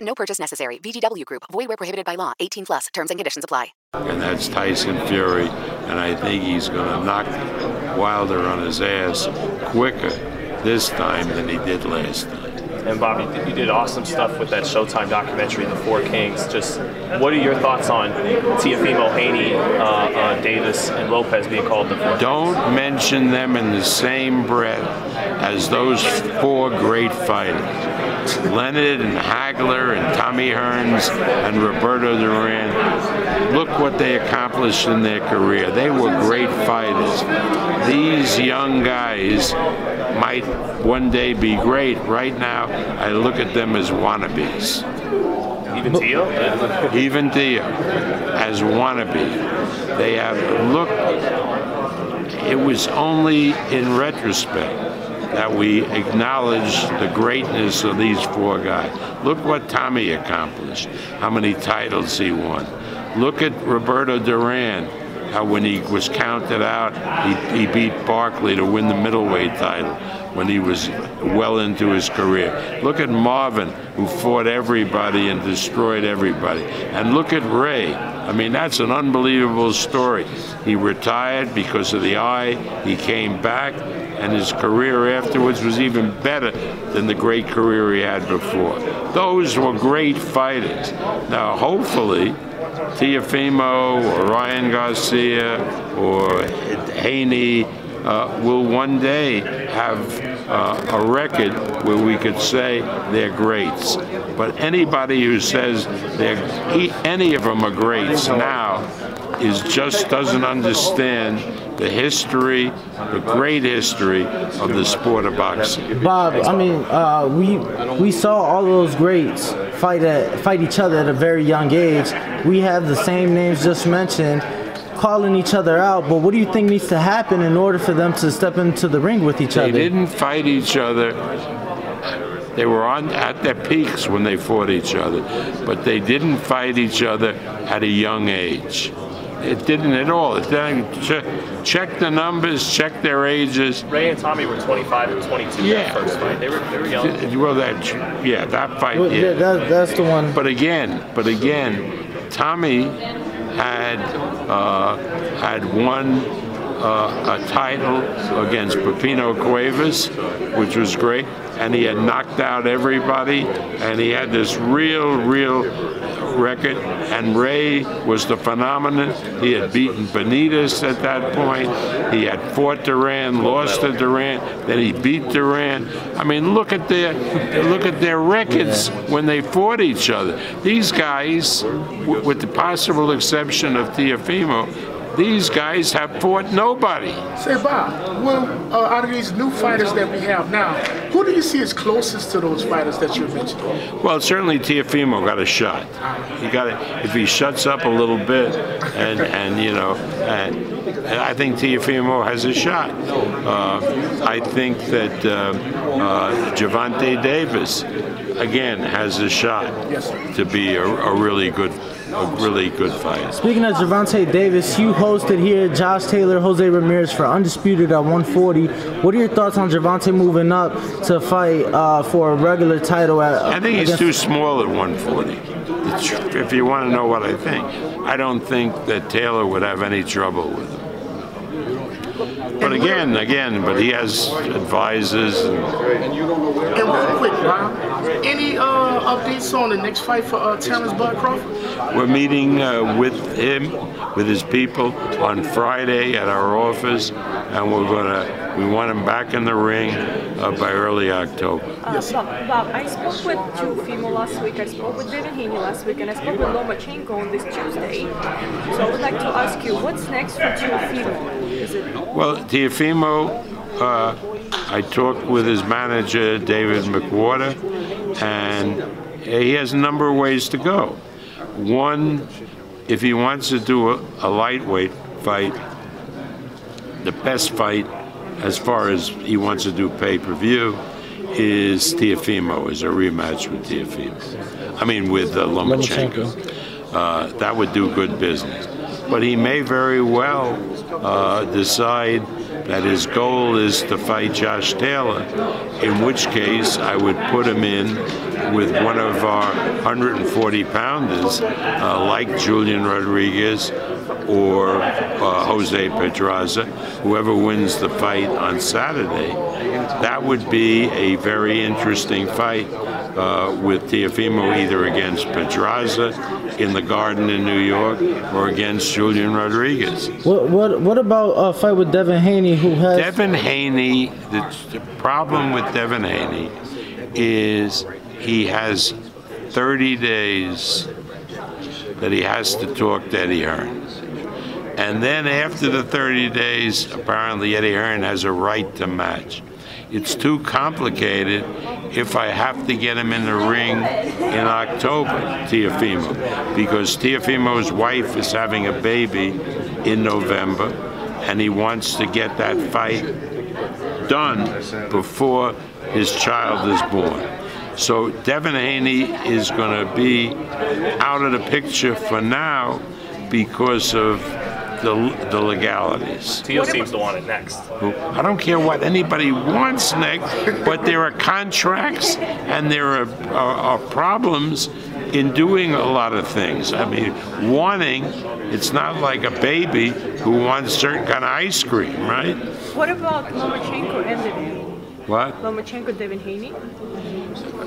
No purchase necessary. VGW Group. Void where prohibited by law. 18 plus. Terms and conditions apply. and that's Tyson Fury. And I think he's going to knock Wilder on his ass quicker this time than he did last time. And Bobby, you did awesome stuff with that Showtime documentary, The Four Kings. Just what are your thoughts on Teofimo, Haney, uh, uh, Davis, and Lopez being called the Four? Don't mention them in the same breath as those four great fighters. Leonard and Hagler and Tommy Hearns and Roberto Duran. Look what they accomplished in their career. They were great fighters. These young guys might one day be great. Right now, I look at them as wannabes. Even Tio? Even Theo, as wannabe. They have looked, It was only in retrospect that we acknowledge the greatness of these four guys. Look what Tommy accomplished, how many titles he won. Look at Roberto Duran, how when he was counted out, he, he beat Barkley to win the middleweight title when he was well into his career. Look at Marvin, who fought everybody and destroyed everybody. And look at Ray. I mean, that's an unbelievable story. He retired because of the eye, he came back, and his career afterwards was even better than the great career he had before. Those were great fighters. Now, hopefully, Teofimo or Ryan Garcia or Haney uh, will one day have uh, a record where we could say they're greats. But anybody who says they're any of them are greats now is just doesn't understand the history, the great history of the sport of boxing. Bob, I mean, uh, we we saw all those greats fight at fight each other at a very young age. We have the same names just mentioned, calling each other out. But what do you think needs to happen in order for them to step into the ring with each They other? They didn't fight each other. They were on at their peaks when they fought each other, but they didn't fight each other at a young age. It didn't at all. It didn't, check, check the numbers, check their ages. Ray and Tommy were 25 and 22 Yeah. that first fight. They were, they were young. Well, that yeah, that fight. Well, Yeah, yeah, that, that's the one. But again, but again, Tommy had uh, had won uh, a title against Pipino Cuevas, which was great, and he had knocked out everybody, and he had this real, real record. And Ray was the phenomenon. He had beaten Benitez at that point. He had fought Duran, lost to Duran, then he beat Duran. I mean, look at their look at their records when they fought each other. These guys, with the possible exception of Teofimo, these guys have fought nobody. Say, Bob, well, uh, out of these new fighters that we have now, who do you see as closest to those fighters that you mentioned? Well, certainly Teofimo got a shot. He got it if he shuts up a little bit, and and you know, and, and I think Teofimo has a shot. Uh, I think that uh, uh, Gervonta Davis again has a shot Yes, to be a, a really good, a really good fight. Speaking of Gervonta Davis, you hosted here Josh Taylor, Jose Ramirez for Undisputed at 140. What are your thoughts on Gervonta moving up to fight uh, for a regular title at I think he's too small at 140. If you want to know what I think, I don't think that Taylor would have any trouble with him. But again, again, but he has advisors. And And real quick, Bob, any uh, updates on the next fight for uh, Terrence Bud Crawford? we're meeting uh, with him, with his people, on Friday at our office, and we're gonna. We want him back in the ring uh, by early October. Uh, Bob, Bob, I spoke with Teofimo last week, I spoke with David Haney last week, and I spoke with Lomachenko on this Tuesday. So I would like to ask you, what's next for Teofimo? Well, Teofimo, uh, I talked with his manager, David McWater, and he has a number of ways to go. One, if he wants to do a, a lightweight fight, the best fight, as far as he wants to do pay per view, is Teofimo, is a rematch with Teofimo. I mean, with uh, Lomachenko. Uh, that would do good business. But he may very well uh, decide that his goal is to fight Josh Taylor, in which case I would put him in with one of our 140 pounders, uh, like Julian Rodriguez or uh, Jose Pedraza, whoever wins the fight on Saturday. That would be a very interesting fight uh, with Teofimo either against Pedraza in the Garden in New York or against Julian Rodriguez. What what what about a fight with Devin Haney, who has Devin Haney, the, the problem with Devin Haney is he has 30 days that he has to talk to Eddie Hearn. And then after the 30 days, apparently Eddie Hearn has a right to match. It's too complicated if I have to get him in the ring in October, Teofimo, because Teofimo's wife is having a baby in November, and he wants to get that fight done before his child is born. So Devin Haney is going to be out of the picture for now because of the, the legalities. Tio seems to want it next. I don't care what anybody wants next, but there are contracts and there are, are, are problems in doing a lot of things. I mean, wanting, it's not like a baby who wants certain kind of ice cream, right? what about Lomachenko and Devin? What? Lomachenko, Devin Haney?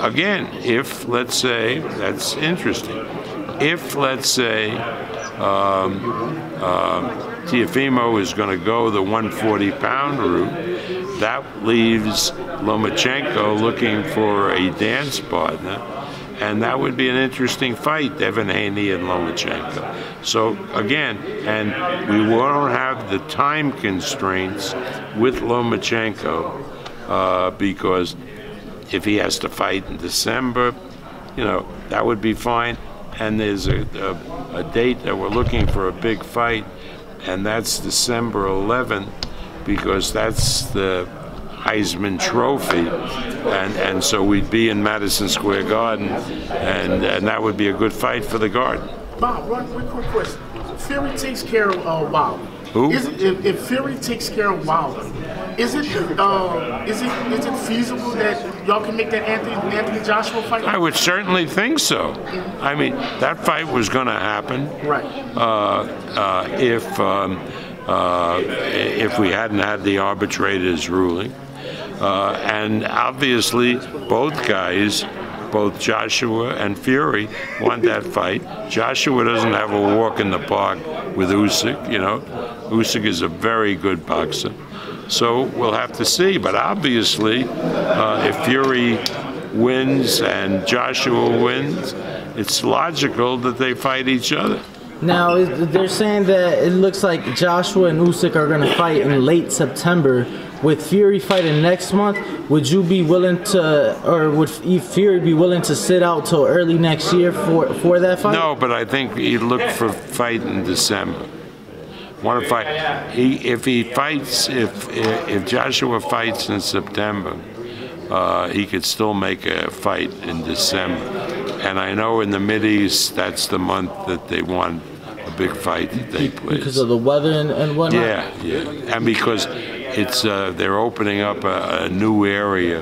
again, if let's say that's interesting, if let's say um, um, Teofimo is going to go the 140 pound route, that leaves Lomachenko looking for a dance partner. And that would be an interesting fight, Devin Haney and Lomachenko. So again, and we won't have the time constraints with Lomachenko uh, because if he has to fight in December, you know, that would be fine. And there's a, a, a date that we're looking for a big fight, and that's December 11th, because that's the Heisman Trophy. And, and so we'd be in Madison Square Garden, and, and that would be a good fight for the Garden. Bob, one quick, quick question. Fury takes care of uh, Wilder. Who? Is it, if, if Fury takes care of Wilder, is it uh, is it is it feasible that y'all can make that Anthony Anthony Joshua fight? I would certainly think so. I mean, that fight was going to happen. Right. Uh, uh, if um, uh, if we hadn't had the arbitrators ruling, uh, and obviously both guys, both Joshua and Fury, won that fight. Joshua doesn't have a walk in the park with Usyk. You know, Usyk is a very good boxer. So we'll have to see. But obviously, uh, if Fury wins and Joshua wins, it's logical that they fight each other. now they're saying that it looks like Joshua and Usyk are going to fight in late September. With Fury fighting next month, would you be willing to, or would Fury be willing to sit out till early next year for for that fight? No, but I think he looked for fight in December. Want to fight? He, if he fights, if if Joshua fights in September, uh, he could still make a fight in December. And I know in the Mid East, that's the month that they want a big fight to take place. Because of the weather and, and whatnot? Yeah, yeah, and because it's uh, they're opening up a, a new area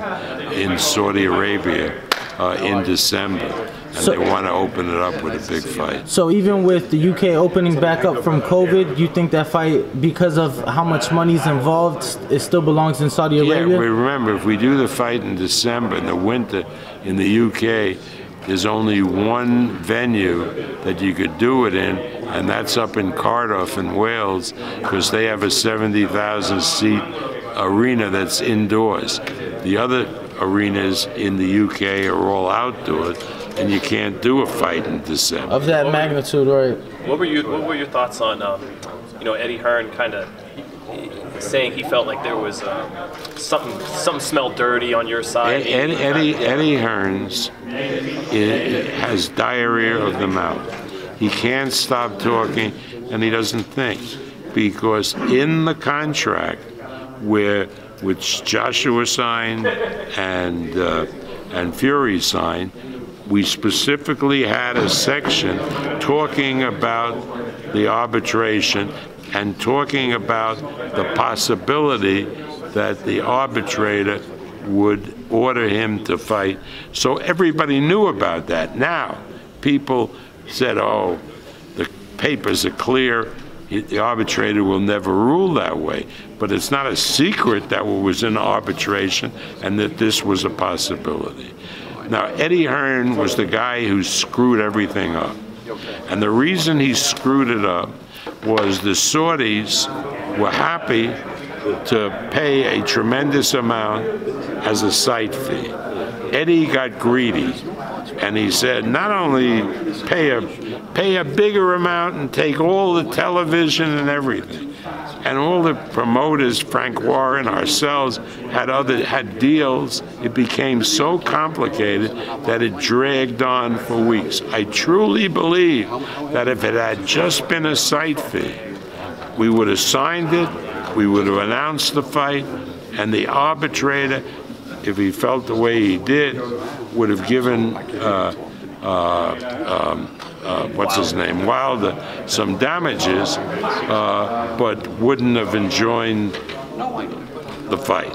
in Saudi Arabia uh, in December, and So- they want to open it up with a big fight. So even with the UK opening back up from COVID, you think that fight, because of how much money's involved, it still belongs in Saudi Yeah, Arabia? we remember if we do the fight in December in the winter in the UK, there's only one venue that you could do it in, and that's up in Cardiff in Wales, because they have a 70,000 seat arena that's indoors. The other arenas in the UK are all outdoors, and you can't do a fight in December. of that magnitude, right? What were you What were your thoughts on, um, you know, Eddie Hearn kind of saying he felt like there was uh, something something smelled dirty on your side? Ed, Ed, Eddie, Eddie Hearns i- has diarrhea of the mouth. He can't stop talking and he doesn't think because in the contract where which Joshua signed and uh, and Fury signed, we specifically had a section talking about the arbitration and talking about the possibility that the arbitrator would order him to fight. So everybody knew about that. Now, people said, oh, the papers are clear. The arbitrator will never rule that way. But it's not a secret that was in arbitration and that this was a possibility. Now, Eddie Hearn was the guy who screwed everything up. And the reason he screwed it up was the Saudis were happy to pay a tremendous amount as a site fee. Eddie got greedy and he said not only pay a pay a bigger amount and take all the television and everything. And all the promoters, Frank Warren, ourselves, had other had deals. It became so complicated that it dragged on for weeks. I truly believe that if it had just been a site fee, we would have signed it, we would have announced the fight, and the arbitrator, if he felt the way he did, would have given uh, uh, um, uh, what's his name, Wilder, some damages, uh, but wouldn't have enjoined the fight.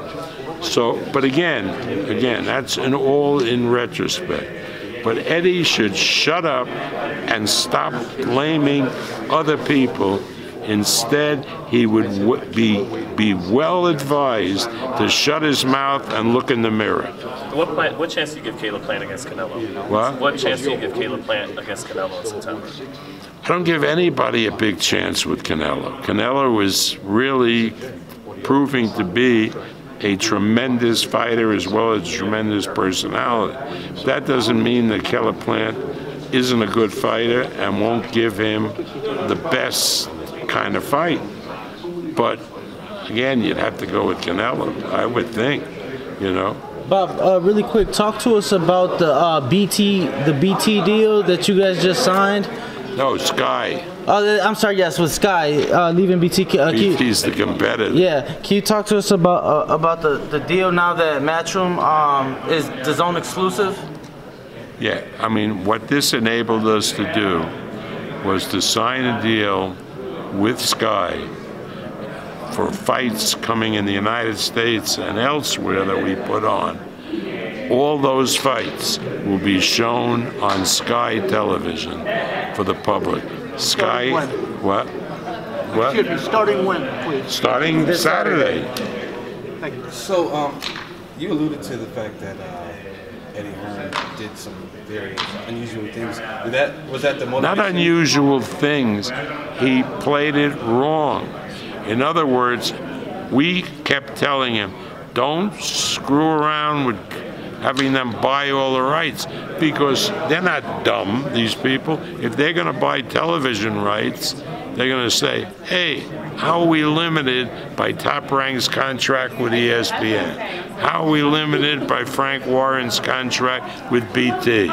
So, but again, again, that's an all in retrospect. But Eddie should shut up and stop blaming other people. Instead, he would w- be be well advised to shut his mouth and look in the mirror. What plan, What chance do you give Caleb Plant against Canelo? What? What chance do you give Caleb Plant against Canelo in September? I don't give anybody a big chance with Canelo. Canelo was really proving to be a tremendous fighter as well as a tremendous personality. That doesn't mean that Caleb Plant isn't a good fighter and won't give him the best kind of fight. But again, you'd have to go with Canelo, I would think, you know. Bob, uh, really quick, talk to us about the uh, BT the BT deal that you guys just signed. No, Sky. Oh, I'm sorry, yes, with Sky uh, leaving BT. Uh, can you- He's the competitor. yeah, can you talk to us about uh, about the, the deal now that Matchroom um, is DAZN exclusive? Yeah, I mean, what this enabled us to do was to sign a deal with Sky for fights coming in the United States and elsewhere that we put on. All those fights will be shown on Sky Television for the public. Sky, what? What? Excuse me, starting when, please? Starting This Saturday. Thank you. So, um, you alluded to the fact that uh, Eddie Hearn did some very unusual things. Did that was that the motivation? Not unusual things. He played it wrong. In other words, we kept telling him, don't screw around with having them buy all the rights because they're not dumb, these people. If they're going to buy television rights, they're going to say, hey, how are we limited by Top Rank's contract with ESPN? How are we limited by Frank Warren's contract with BT?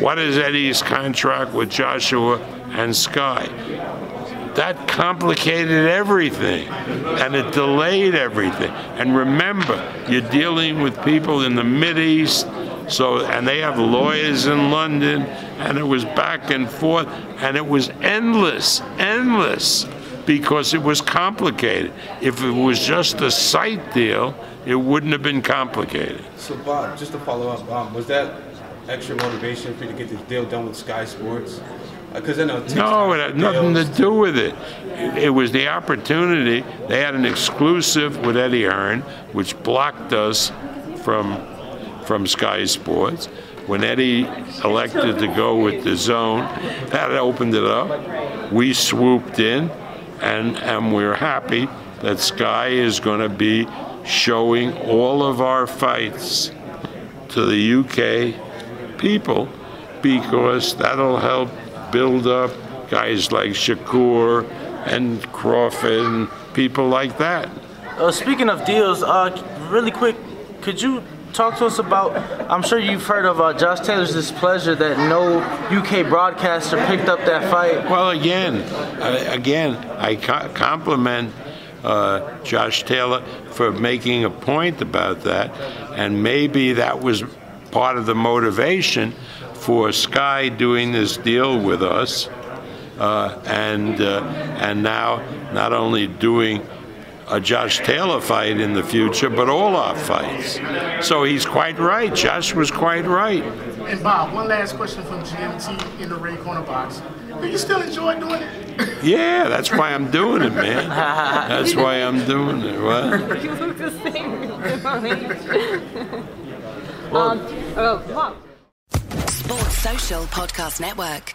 What is Eddie's contract with Joshua and Sky? that complicated everything and it delayed everything. And remember, you're dealing with people in the Mid East, so and they have lawyers in London, and it was back and forth, and it was endless, endless, because it was complicated. If it was just a site deal, it wouldn't have been complicated. So Bob, just to follow up, um, was that extra motivation for you to get this deal done with Sky Sports? Because I know it No, it had nothing to do with it. It was the opportunity. They had an exclusive with Eddie Hearn, which blocked us from from Sky Sports. When Eddie elected to go with DAZN, that opened it up. We swooped in, and and we're happy that Sky is going to be showing all of our fights to the UK people because that'll help build up guys like Shakur and Crawford and people like that. Uh, speaking of deals, uh, really quick, could you talk to us about? I'm sure you've heard of uh, Josh Taylor's displeasure that no UK broadcaster picked up that fight. Well, again, uh, again, I co- compliment uh, Josh Taylor for making a point about that, and maybe that was part of the motivation for Sky doing this deal with us, uh, and uh, and now not only doing a Josh Taylor fight in the future, but all our fights. So he's quite right. Josh was quite right. And Bob, one last question from GMT in the Ray Corner box. Do you still enjoy doing it? Yeah, that's why I'm doing it, man. That's why I'm doing it. What? you look the same. um, uh, Bob. Sports Social Podcast Network.